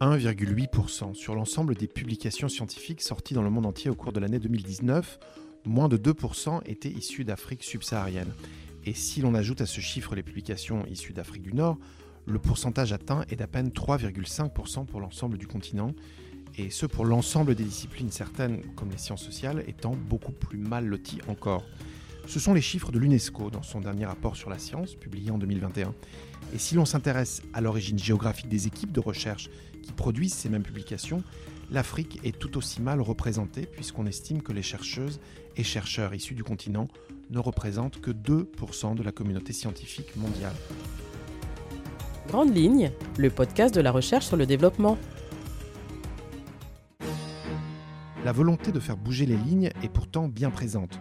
1,8% sur l'ensemble des publications scientifiques sorties dans le monde entier au cours de l'année 2019. Moins de 2% étaient issus d'Afrique subsaharienne. Et si l'on ajoute à ce chiffre les publications issues d'Afrique du Nord, le pourcentage atteint est d'à peine 3,5% pour l'ensemble du continent, et ce pour l'ensemble des disciplines, certaines comme les sciences sociales étant beaucoup plus mal loties encore. Ce sont les chiffres de l'UNESCO dans son dernier rapport sur la science, publié en 2021. Et si l'on s'intéresse à l'origine géographique des équipes de recherche qui produisent ces mêmes publications, l'Afrique est tout aussi mal représentée puisqu'on estime que les chercheuses et chercheurs issus du continent ne représentent que 2% de la communauté scientifique mondiale. Grande ligne, le podcast de la recherche sur le développement. La volonté de faire bouger les lignes est pourtant bien présente.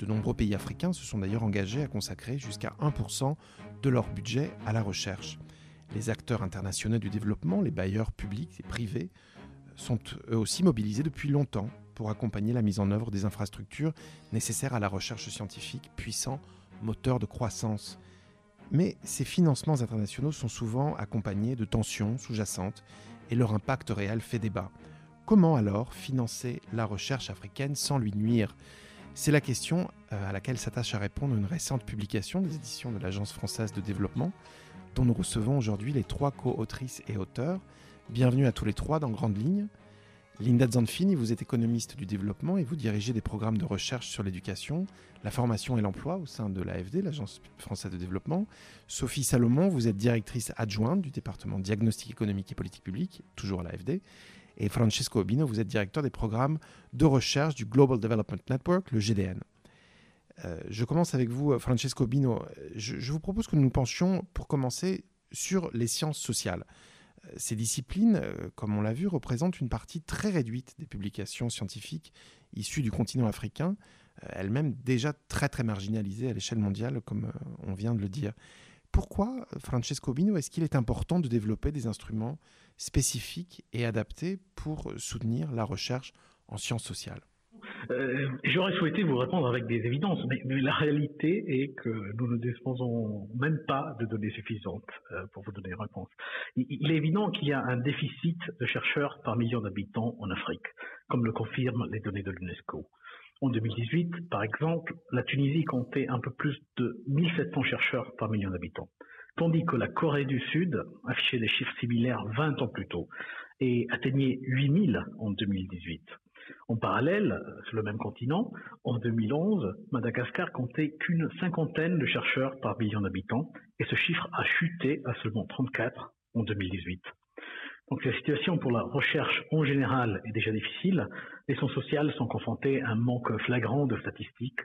De nombreux pays africains se sont d'ailleurs engagés à consacrer jusqu'à 1% de leur budget à la recherche. Les acteurs internationaux du développement, les bailleurs publics et privés, sont eux aussi mobilisés depuis longtemps pour accompagner la mise en œuvre des infrastructures nécessaires à la recherche scientifique, puissant moteur de croissance. Mais ces financements internationaux sont souvent accompagnés de tensions sous-jacentes et leur impact réel fait débat. Comment alors financer la recherche africaine sans lui nuire? C'est la question euh, à laquelle s'attache à répondre une récente publication des éditions de l'Agence française de développement, dont nous recevons aujourd'hui les trois co-autrices et auteurs. Bienvenue à tous les trois dans Grande Ligne. Linda Zanfini, vous êtes économiste du développement et vous dirigez des programmes de recherche sur l'éducation, la formation et l'emploi au sein de l'AFD, l'Agence française de développement. Sophie Salomon, vous êtes directrice adjointe du département diagnostic économique et politique publique, toujours à l'AFD. Et Francesco Obino, vous êtes directeur des programmes de recherche du Global Development Network, le GDN. Euh, je commence avec vous, Francesco Obino. Je, vous propose que nous nous penchions, pour commencer, sur les sciences sociales. Euh, ces disciplines, euh, comme on l'a vu, représentent une partie très réduite des publications scientifiques issues du continent africain, elles-mêmes déjà très très marginalisées à l'échelle mondiale, comme on vient de le dire. Pourquoi, Francesco Bino, est-ce qu'il est important de développer des instruments spécifiques et adaptés pour soutenir la recherche en sciences sociales? Euh, J'aurais souhaité vous répondre avec des évidences, mais, la réalité est que nous ne disposons même pas de données suffisantes euh, pour vous donner une réponse. il est évident qu'il y a un déficit de chercheurs par million d'habitants en Afrique, comme le confirment les données de l'UNESCO. En 2018, par exemple, la Tunisie comptait un peu plus de 1700 chercheurs par million d'habitants, tandis que la Corée du Sud affichait des chiffres similaires 20 ans plus tôt et atteignait 8000 en 2018. En parallèle, sur le même continent, en 2011, Madagascar comptait qu'une cinquantaine de chercheurs par million d'habitants et ce chiffre a chuté à seulement 34 en 2018. Donc la situation pour la recherche en général est déjà difficile. Les sciences sociales sont confrontées à un manque flagrant de statistiques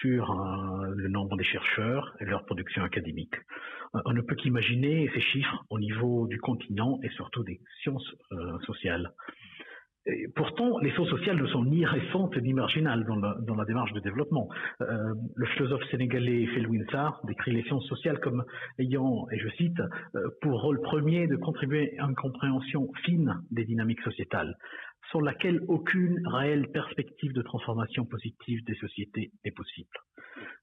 sur euh, le nombre des chercheurs et leur production académique. Euh, on ne peut qu'imaginer ces chiffres au niveau du continent et surtout des sciences euh, sociales pourtant, les sciences sociales ne sont ni récentes ni marginales dans la, démarche de développement. Euh, le philosophe sénégalais Felwine Sarr décrit les sciences sociales comme ayant, et je cite, euh, pour rôle premier de contribuer à une compréhension fine des dynamiques sociétales, sans laquelle aucune réelle perspective de transformation positive des sociétés est possible.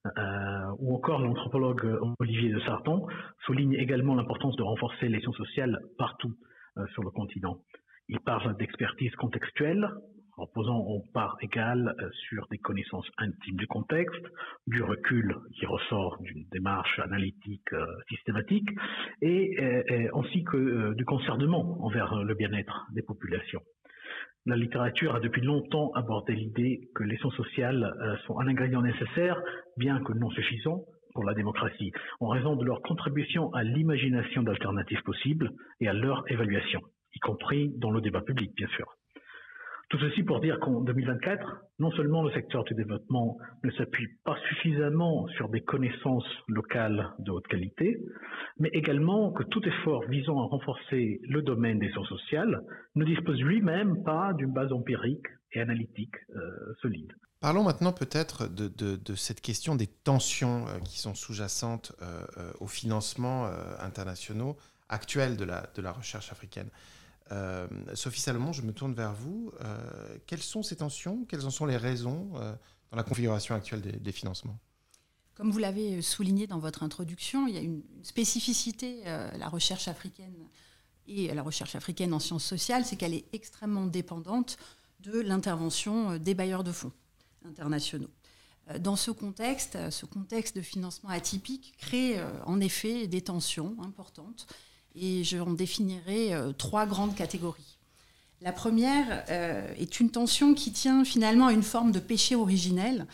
Euh, ou encore l'anthropologue Olivier de Sarton souligne également l'importance de renforcer les sciences sociales partout sur le continent. Il parle d'expertise contextuelle, reposant en part égale euh, sur des connaissances intimes du contexte, du recul qui ressort d'une démarche analytique euh, systématique, et, euh, ainsi que du concernement envers le bien-être des populations. La littérature a depuis longtemps abordé l'idée que les sciences sociales sont un ingrédient nécessaire, bien que non suffisant, pour la démocratie, en raison de leur contribution à l'imagination d'alternatives possibles et à leur évaluation y compris dans le débat public, bien sûr. Tout ceci pour dire qu'en 2024, non seulement le secteur du développement ne s'appuie pas suffisamment sur des connaissances locales de haute qualité, mais également que tout effort visant à renforcer le domaine des sciences sociales ne dispose lui-même pas d'une base empirique et analytique euh, solide. Parlons maintenant peut-être de, cette question des tensions euh, qui sont sous-jacentes euh, aux financements internationaux de la recherche africaine. Euh, Sophie Salomon, je me tourne vers vous. Euh, quelles sont ces tensions? Quelles en sont les raisons euh, dans la configuration actuelle des, financements? Comme vous l'avez souligné dans votre introduction, il y a une spécificité. la recherche africaine et la recherche africaine en sciences sociales, c'est qu'elle est extrêmement dépendante de l'intervention des bailleurs de fonds internationaux. Dans ce contexte, ce contexte de financement atypique crée en effet des tensions importantes et je en définirai trois grandes catégories. La première est une tension qui tient finalement à une forme de péché originel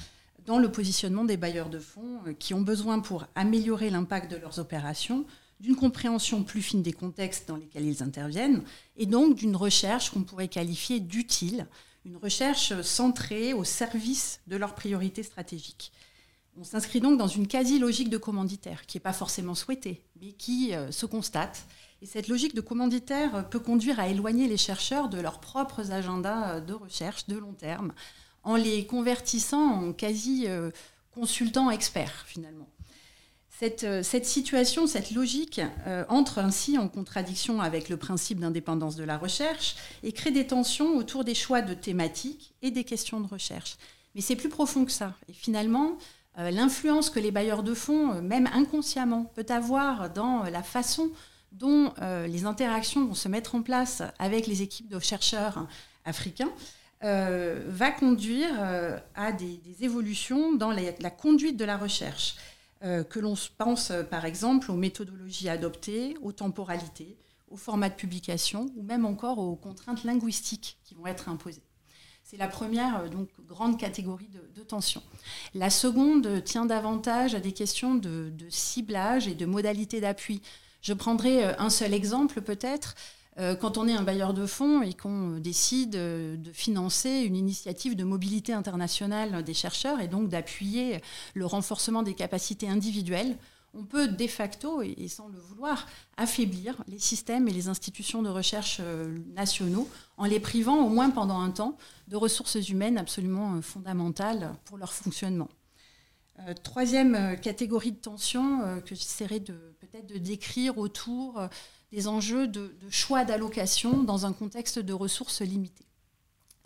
dans le positionnement des bailleurs de fonds euh, qui ont besoin pour améliorer l'impact de leurs opérations d'une compréhension plus fine des contextes dans lesquels ils interviennent et donc d'une recherche qu'on pourrait qualifier d'utile, une recherche centrée au service de leurs priorités stratégiques. On s'inscrit donc dans une quasi-logique de commanditaire qui n'est pas forcément souhaitée, mais qui euh, se constate. Et cette logique de commanditaire euh, peut conduire à éloigner les chercheurs de leurs propres agendas de recherche de long terme, en les convertissant en quasi euh, consultants experts finalement. Cette, euh, situation, cette logique euh, entre ainsi en contradiction avec le principe d'indépendance de la recherche et crée des tensions autour des choix de thématiques et des questions de recherche. Mais c'est plus profond que ça. Et finalement, l'influence que les bailleurs de fonds, même inconsciemment, peut avoir dans la façon dont les interactions vont se mettre en place avec les équipes de chercheurs africains, euh, va conduire euh, à des, évolutions dans la, conduite de la recherche. Euh, que l'on pense par exemple aux méthodologies adoptées, aux temporalités, aux formats de publication ou même encore aux contraintes linguistiques qui vont être imposées. C'est la première donc, grande catégorie de, tension. La seconde tient davantage à des questions de, ciblage et de modalités d'appui. Je prendrai un seul exemple peut-être. Euh, quand on est un bailleur de fonds et qu'on décide euh, de financer une initiative de mobilité internationale des chercheurs et donc d'appuyer le renforcement des capacités individuelles, on peut de facto, et sans le vouloir, affaiblir les systèmes et les institutions de recherche euh, nationaux en les privant, au moins pendant un temps, de ressources humaines absolument fondamentales pour leur fonctionnement. troisième catégorie de tension que j'essaierai peut-être de décrire autour des enjeux de, choix d'allocation dans un contexte de ressources limitées.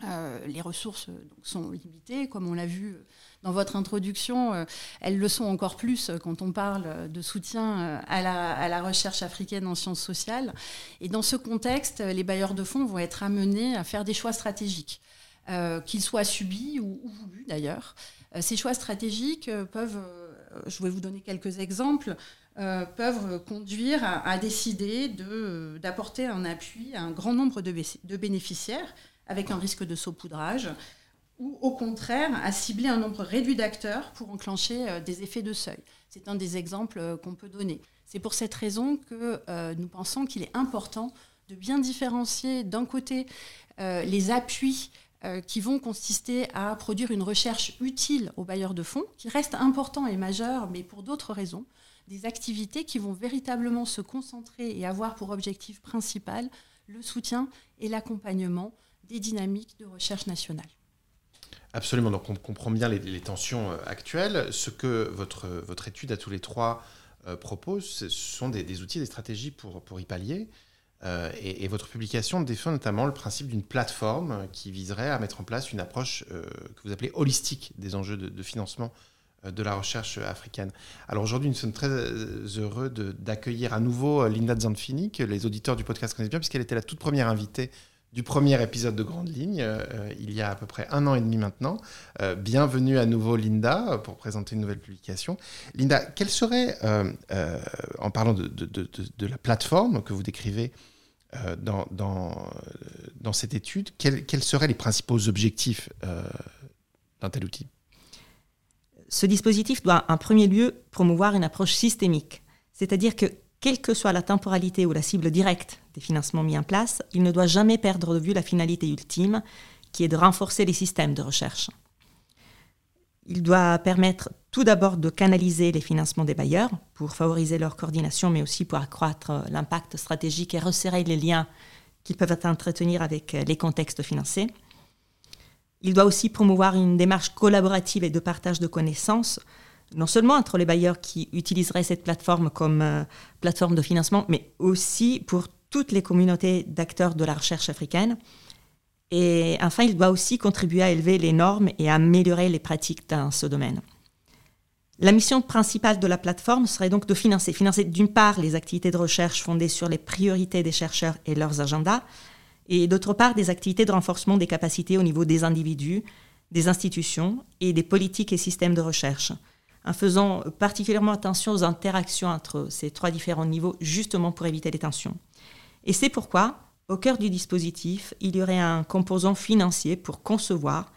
Euh, les ressources sont limitées, comme on l'a vu dans votre introduction, euh, elles le sont encore plus quand on parle de soutien euh, à la, recherche africaine en sciences sociales. Et dans ce contexte, les bailleurs de fonds vont être amenés à faire des choix stratégiques, qu'ils soient subis ou, ou voulus d'ailleurs. ces choix stratégiques peuvent, je vais vous donner quelques exemples, euh, peuvent conduire à, décider d'apporter un appui à un grand nombre de, bénéficiaires avec un risque de saupoudrage ou au contraire à cibler un nombre réduit d'acteurs pour enclencher euh, des effets de seuil. C'est un des exemples euh, qu'on peut donner. C'est pour cette raison que nous pensons qu'il est important de bien différencier d'un côté les appuis qui vont consister à produire une recherche utile aux bailleurs de fonds, qui reste important et majeur, mais pour d'autres raisons, des activités qui vont véritablement se concentrer et avoir pour objectif principal le soutien et l'accompagnement des dynamiques de recherche nationale. Absolument, donc on comprend bien les, tensions euh, actuelles. Ce que votre, votre étude à tous les trois euh, propose, ce sont des, outils, des stratégies pour, pour y pallier. Euh, et, votre publication défend notamment le principe d'une plateforme qui viserait à mettre en place une approche que vous appelez holistique des enjeux de, financement de la recherche africaine. Alors aujourd'hui, nous sommes très heureux d'accueillir à nouveau Linda Zanfini, que les auditeurs du podcast connaissent bien, puisqu'elle était la toute première invitée du premier épisode de Grande Ligne, il y a à peu près un an et demi maintenant. bienvenue à nouveau, Linda, pour présenter une nouvelle publication. Linda, quelle serait, en parlant de, la plateforme que vous décrivez dans, cette étude, quels, quels, seraient les principaux objectifs d'un tel outil? Ce dispositif doit en premier lieu promouvoir une approche systémique, c'est-à-dire que quelle que soit la temporalité ou la cible directe des financements mis en place, il ne doit jamais perdre de vue la finalité ultime, qui est de renforcer les systèmes de recherche. Il doit permettre tout d'abord de canaliser les financements des bailleurs pour favoriser leur coordination, mais aussi pour accroître l'impact stratégique et resserrer les liens qu'ils peuvent entretenir avec les contextes financiers. Il doit aussi promouvoir une démarche collaborative et de partage de connaissances, non seulement entre les bailleurs qui utiliseraient cette plateforme comme euh, plateforme de financement, mais aussi pour toutes les communautés d'acteurs de la recherche africaine. Et enfin, il doit aussi contribuer à élever les normes et à améliorer les pratiques dans ce domaine. La mission principale de la plateforme serait donc de financer, financer d'une part les activités de recherche fondées sur les priorités des chercheurs et leurs agendas, et d'autre part des activités de renforcement des capacités au niveau des individus, des institutions et des politiques et systèmes de recherche, en faisant particulièrement attention aux interactions entre ces trois différents niveaux, justement pour éviter les tensions. Et c'est pourquoi, au cœur du dispositif, il y aurait un composant financier pour concevoir,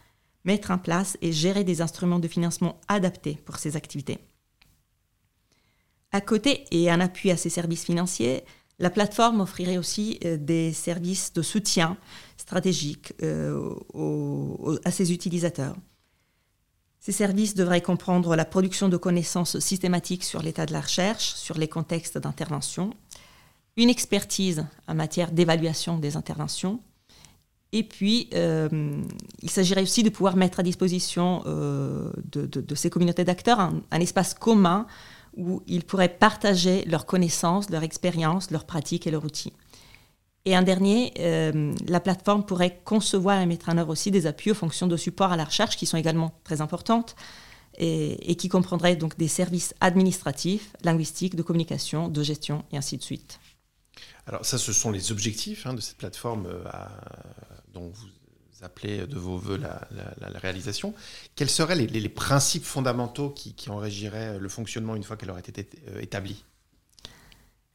mettre en place et gérer des instruments de financement adaptés pour ces activités. À côté et en appui à ces services financiers, la plateforme offrirait aussi euh, des services de soutien stratégique euh, à ses utilisateurs. Ces services devraient comprendre la production de connaissances systématiques sur l'état de la recherche, sur les contextes d'intervention, une expertise en matière d'évaluation des interventions, et puis, euh, il s'agirait aussi de pouvoir mettre à disposition euh, de, ces communautés d'acteurs un, espace commun où ils pourraient partager leurs connaissances, leurs expériences, leurs pratiques et leurs outils. Et un dernier, euh, la plateforme pourrait concevoir et mettre en œuvre aussi des appuis aux fonctions de support à la recherche qui sont également très importantes et, qui comprendraient donc des services administratifs, linguistiques, de communication, de gestion et ainsi de suite. Alors ça, ce sont les objectifs hein, de cette plateforme à, dont vous appelez de vos voeux la, réalisation, quels seraient les, principes fondamentaux qui, en régiraient le fonctionnement une fois qu'elle aurait été euh, établie?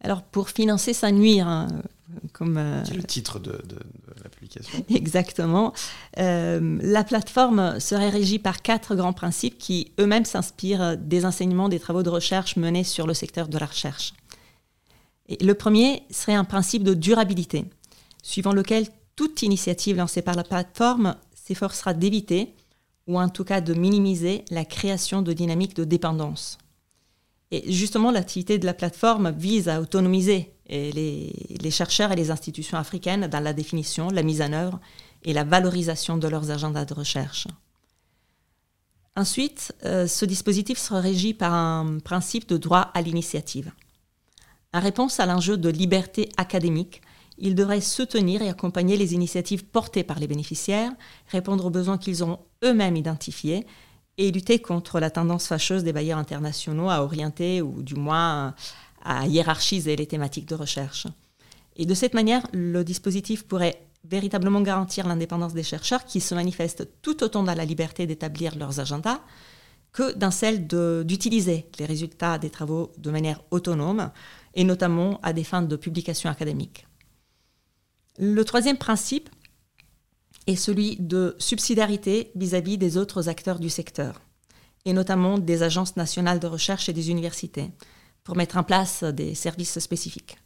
Alors, pour financer sa nuire, hein, comme... Euh, C'est le titre de, la publication. Exactement. Euh, la plateforme serait régie par quatre grands principes qui eux-mêmes s'inspirent des enseignements des travaux de recherche menés sur le secteur de la recherche. Et le premier serait un principe de durabilité, suivant lequel toute initiative lancée par la plateforme s'efforcera d'éviter, ou en tout cas de minimiser, la création de dynamiques de dépendance. Et justement, l'activité de la plateforme vise à autonomiser les, chercheurs et les institutions africaines dans la définition, la mise en œuvre et la valorisation de leurs agendas de recherche. Ensuite, euh, ce dispositif sera régi par un principe de droit à l'initiative. En réponse à l'enjeu de liberté académique, il devrait soutenir et accompagner les initiatives portées par les bénéficiaires, répondre aux besoins qu'ils ont eux-mêmes identifiés et lutter contre la tendance fâcheuse des bailleurs internationaux à orienter ou du moins à hiérarchiser les thématiques de recherche. Et de cette manière, le dispositif pourrait véritablement garantir l'indépendance des chercheurs qui se manifestent tout autant dans la liberté d'établir leurs agendas que dans celle d'utiliser les résultats des travaux de manière autonome et notamment à des fins de publication académique. Le troisième principe est celui de subsidiarité vis-à-vis des autres acteurs du secteur, et notamment des agences nationales de recherche et des universités, pour mettre en place des services spécifiques.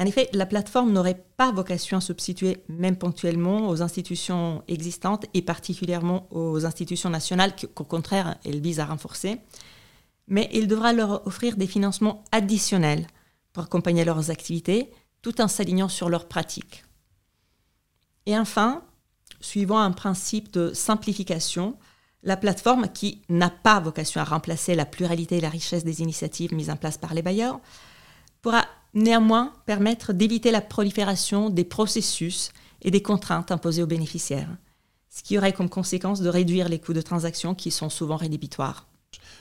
En effet, la plateforme n'aurait pas vocation à substituer, même ponctuellement, aux institutions existantes et particulièrement aux institutions nationales qu'au contraire, elle vise à renforcer, mais il devra leur offrir des financements additionnels pour accompagner leurs activités tout en s'alignant sur leurs pratiques. Et enfin, suivant un principe de simplification, la plateforme, qui n'a pas vocation à remplacer la pluralité et la richesse des initiatives mises en place par les bailleurs, pourra néanmoins permettre d'éviter la prolifération des processus et des contraintes imposées aux bénéficiaires, ce qui aurait comme conséquence de réduire les coûts de transaction qui sont souvent rédhibitoires.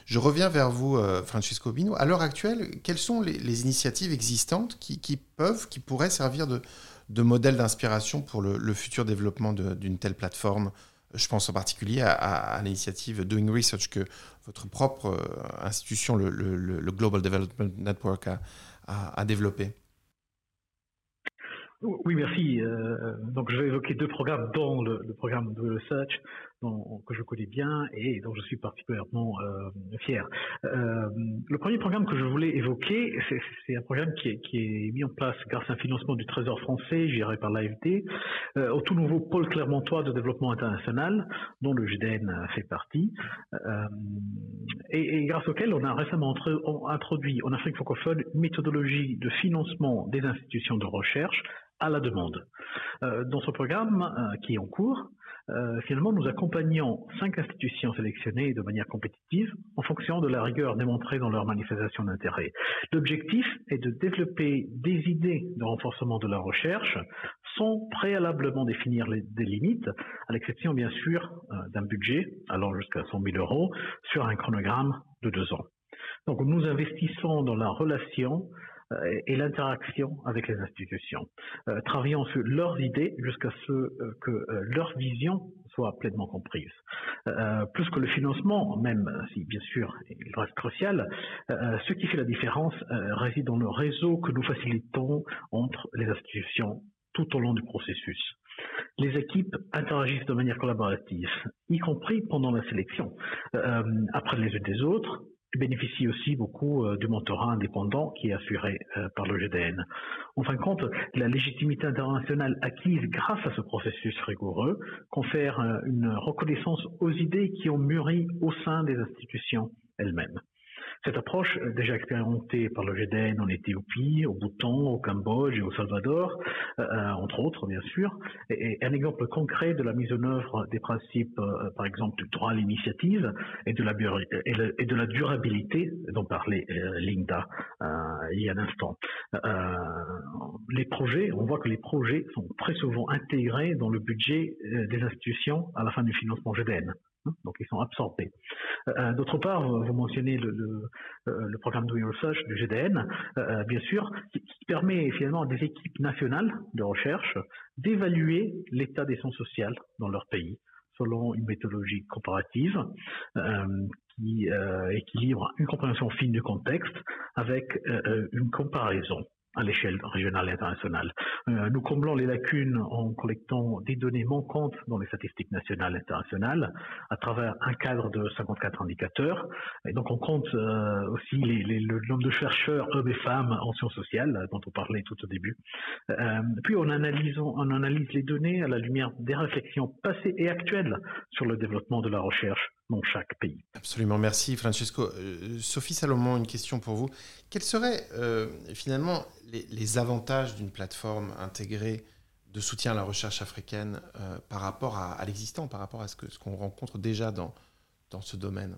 Je reviens vers vous, euh, Francisco Bino. À l'heure actuelle, quelles sont les, initiatives existantes qui, peuvent, qui pourraient servir de, de modèle d'inspiration pour le, futur développement d'une telle plateforme Je pense en particulier à, l'initiative Doing Research que votre propre euh, institution, le, Global Development Network, a, développé. Oui, merci. Euh, je vais évoquer deux programmes, dont le, le programme de research, dont, que je connais bien et dont je suis particulièrement euh, fier. Euh, le premier programme que je voulais évoquer, c'est un programme qui est, qui est, mis en place grâce à un financement du Trésor français, géré par l'AFD, euh, au tout nouveau pôle clermontois de développement international, dont le GDN fait partie, euh, et, et, grâce auquel on a récemment introduit en Afrique francophone une méthodologie de financement des institutions de recherche à la demande. Euh, dans ce programme euh, qui est en cours, euh, finalement, nous accompagnons cinq institutions sélectionnées de manière compétitive en fonction de la rigueur démontrée dans leur manifestation d'intérêt. L'objectif est de développer des idées de renforcement de la recherche sans préalablement définir des limites, à l'exception bien sûr euh, d'un budget allant jusqu'à 100 000 euros sur un chronogramme de deux ans. Donc nous investissons dans la relation et l'interaction avec les institutions, euh, travaillant sur leurs idées jusqu'à ce que leur vision soit pleinement comprise. plus que le financement, même si bien sûr il reste crucial, ce qui fait la différence réside dans le réseau que nous facilitons entre les institutions tout au long du processus. Les équipes interagissent de manière collaborative, y compris pendant la sélection, euh, après les unes des autres, bénéficient aussi beaucoup euh, du mentorat indépendant qui est assuré euh, par le GDN. En fin de compte, la légitimité internationale acquise grâce à ce processus rigoureux confère une reconnaissance aux idées qui ont mûri au sein des institutions elles-mêmes. Cette approche, euh, déjà expérimentée par le GDN en Éthiopie, au Bhoutan, au Cambodge et au Salvador, euh, euh, entre autres bien sûr, est, un exemple concret de la mise en œuvre des principes, par exemple, du droit à l'initiative et, de la, durabilité dont parlait Linda il y a un instant. les projets, on voit que les projets sont très souvent intégrés dans le budget des institutions à la fin du financement GDN. Hein, donc ils sont absorbés. Euh, euh, d'autre part, vous mentionnez le, euh, programme Do Your Research du GDN, bien sûr, qui, permet finalement à des équipes nationales de recherche d'évaluer l'état des sciences sociales dans leur pays selon une méthodologie comparative qui équilibre une compréhension fine du contexte avec une comparaison à l'échelle régionale et internationale. Euh, nous comblons les lacunes en collectant des données manquantes dans les statistiques nationales et internationales à travers un cadre de 54 indicateurs. Et donc on compte euh, aussi le nombre de chercheurs, hommes et femmes en sciences sociales, dont on parlait tout au début. Euh, puis on analyse, on analyse les données à la lumière des réflexions passées et actuelles sur le développement de la recherche dans chaque pays. Absolument, merci Francesco. Euh, Sophie Salomon, une question pour vous. Quels seraient euh, finalement les, avantages d'une plateforme intégrée de soutien à la recherche africaine euh, par rapport à, l'existant, par rapport à ce qu'on ce qu'on rencontre déjà dans, dans ce domaine?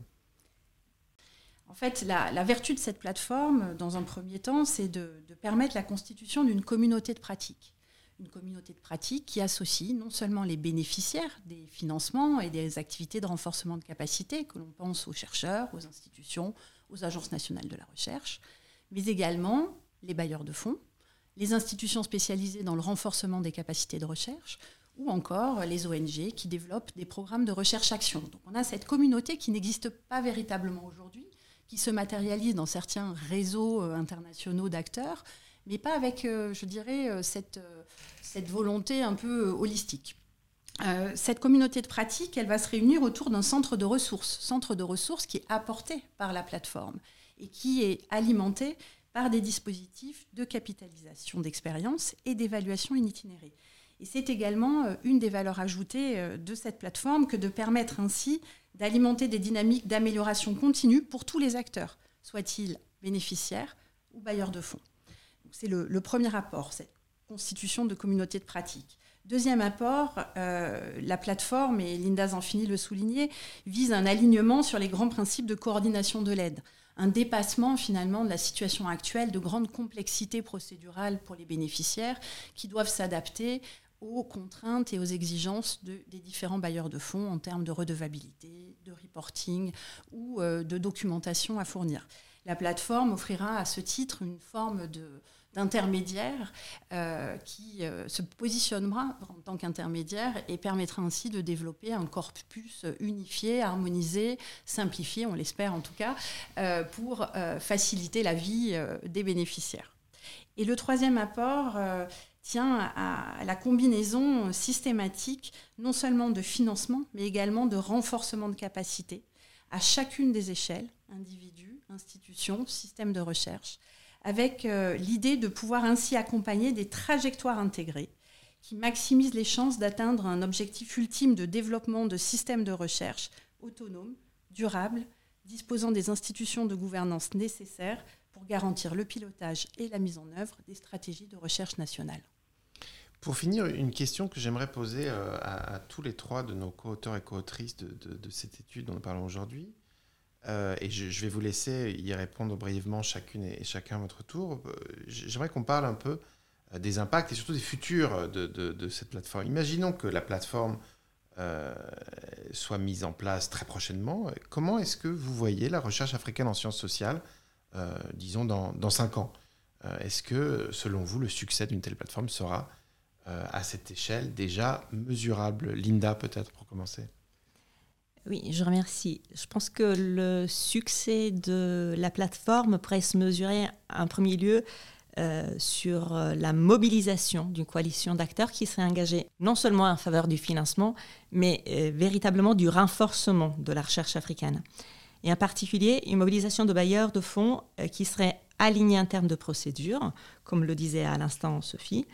En fait, la, vertu de cette plateforme, dans un premier temps, c'est de, de permettre la constitution d'une communauté de pratique une communauté de pratique qui associe non seulement les bénéficiaires des financements et des activités de renforcement de capacité, que l'on pense aux chercheurs, aux institutions, aux agences nationales de la recherche, mais également les bailleurs de fonds, les institutions spécialisées dans le renforcement des capacités de recherche, ou encore les ONG qui développent des programmes de recherche-action. Donc on a cette communauté qui n'existe pas véritablement aujourd'hui, qui se matérialise dans certains réseaux euh, internationaux d'acteurs, mais pas avec, euh, je dirais, euh, cette, euh, cette volonté un peu holistique. cette communauté de pratique, elle va se réunir autour d'un centre de ressources, centre de ressources qui est apporté par la plateforme et qui est alimenté par des dispositifs de capitalisation d'expérience et d'évaluation in itinérée. Et c'est également une des valeurs ajoutées de cette plateforme que de permettre ainsi d'alimenter des dynamiques d'amélioration continue pour tous les acteurs, soient-ils bénéficiaires ou bailleurs de fonds. C'est le, premier apport, cette constitution de communauté de pratique. Deuxième apport, euh, la plateforme, et Linda Zanfini le soulignait, vise un alignement sur les grands principes de coordination de l'aide, un dépassement finalement de la situation actuelle de grande complexité procédurale pour les bénéficiaires qui doivent s'adapter aux contraintes et aux exigences des différents bailleurs de fonds en termes de redevabilité, de reporting ou euh, de documentation à fournir. La plateforme offrira à ce titre une forme de, d'intermédiaire euh, qui euh, se positionnera en tant qu'intermédiaire et permettra ainsi de développer un corpus unifié, harmonisé, simplifié, on l'espère en tout cas, euh, pour faciliter la vie des bénéficiaires. Et le troisième apport tient à la combinaison systématique non seulement de financement, mais également de renforcement de capacité à chacune des échelles, individus, institutions, systèmes de recherche, avec euh, l'idée de pouvoir ainsi accompagner des trajectoires intégrées qui maximisent les chances d'atteindre un objectif ultime de développement de systèmes de recherche autonomes, durables, disposant des institutions de gouvernance nécessaires pour garantir le pilotage et la mise en œuvre des stratégies de recherche nationales. Pour finir, une question que j'aimerais poser euh, à, tous les trois de nos co-auteurs et co-autrices de, cette étude dont nous parlons aujourd'hui. Euh, et je, vais vous laisser y répondre brièvement chacune et, chacun à votre tour. Euh, j'aimerais qu'on parle un peu des impacts et surtout des futurs de, cette plateforme. Imaginons que la plateforme soit mise en place très prochainement. Comment est-ce que vous voyez la recherche africaine en sciences sociales, disons, dans, dans cinq ans? Est-ce que, selon vous, le succès d'une telle plateforme sera à cette échelle déjà mesurable? Linda, peut-être, pour commencer oui, je remercie. Je pense que le succès de la plateforme pourrait se mesurer en premier lieu euh, sur euh, la mobilisation d'une coalition d'acteurs qui serait engagée non seulement en faveur du financement, mais euh, véritablement du renforcement de la recherche africaine. Et en particulier, une mobilisation de bailleurs de fonds qui serait alignée en termes de procédure, comme le disait à l'instant Sophie,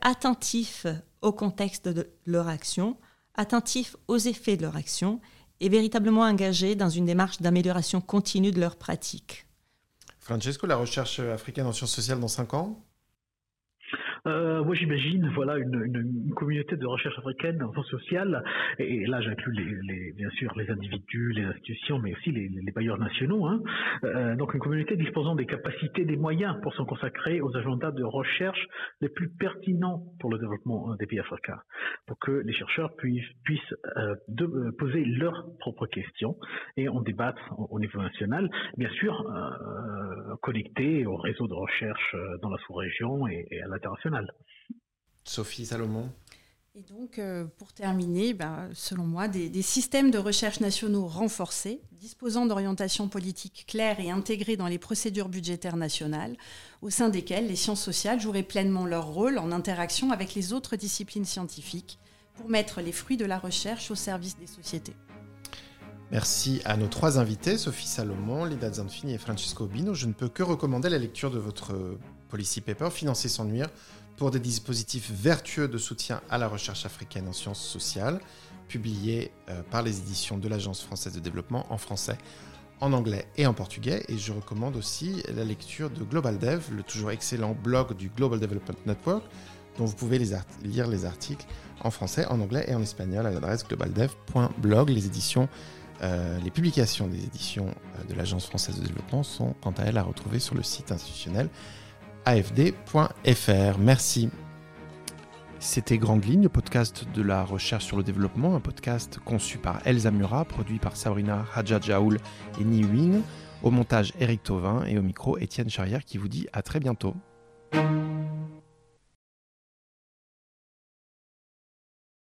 attentif au contexte de leur action, attentifs aux effets de leur action et véritablement engagés dans une démarche d'amélioration continue de leurs pratiques. Francesco, la recherche africaine en sciences sociales dans 5 ans? Euh, moi, j'imagine, voilà, une, une, communauté de recherche africaine en sciences sociales, et, là, j'inclus les, les, bien sûr les individus, les institutions, mais aussi les, les bailleurs nationaux. Hein. Euh, donc, une communauté disposant des capacités, des moyens pour s'en consacrer aux agendas de recherche les plus pertinents pour le développement euh, des pays africains, pour que les chercheurs puissent, puissent euh, de, euh, poser leurs propres questions et en débattre au, niveau national, bien sûr, euh, connectés au réseau de recherche dans la sous-région et, et à l'international. Sophie Salomon et donc, euh, pour terminer, ben, selon moi, des, systèmes de recherche nationaux renforcés, disposant d'orientations politiques claires et intégrées dans les procédures budgétaires nationales, au sein desquelles les sciences sociales joueraient pleinement leur rôle en interaction avec les autres disciplines scientifiques pour mettre les fruits de la recherche au service des sociétés. Merci à nos trois invités, Sophie Salomon, Lida Zanfini et Francesco Bino. Je ne peux que recommander la lecture de votre Policy Paper, Financer sans nuire, pour des dispositifs vertueux de soutien à la recherche africaine en sciences sociales, publié euh, par les éditions de l'Agence française de développement en français, en anglais et en portugais. Et je recommande aussi la lecture de Global Dev, le toujours excellent blog du Global Development Network, dont vous pouvez lire les articles en français, en anglais et en espagnol à l'adresse globaldev.blog. Les éditions, euh, les publications des éditions euh, de l'Agence française de développement sont quant à elles à retrouver sur le site institutionnel afd.fr. Merci. C'était Grande Ligne, podcast de la recherche sur le développement, un podcast conçu par Elsa Murat, produit par Sabrina Hadjadjaoul et Niwin, au montage Eric Tovin et au micro Étienne Charrière qui vous dit à très bientôt.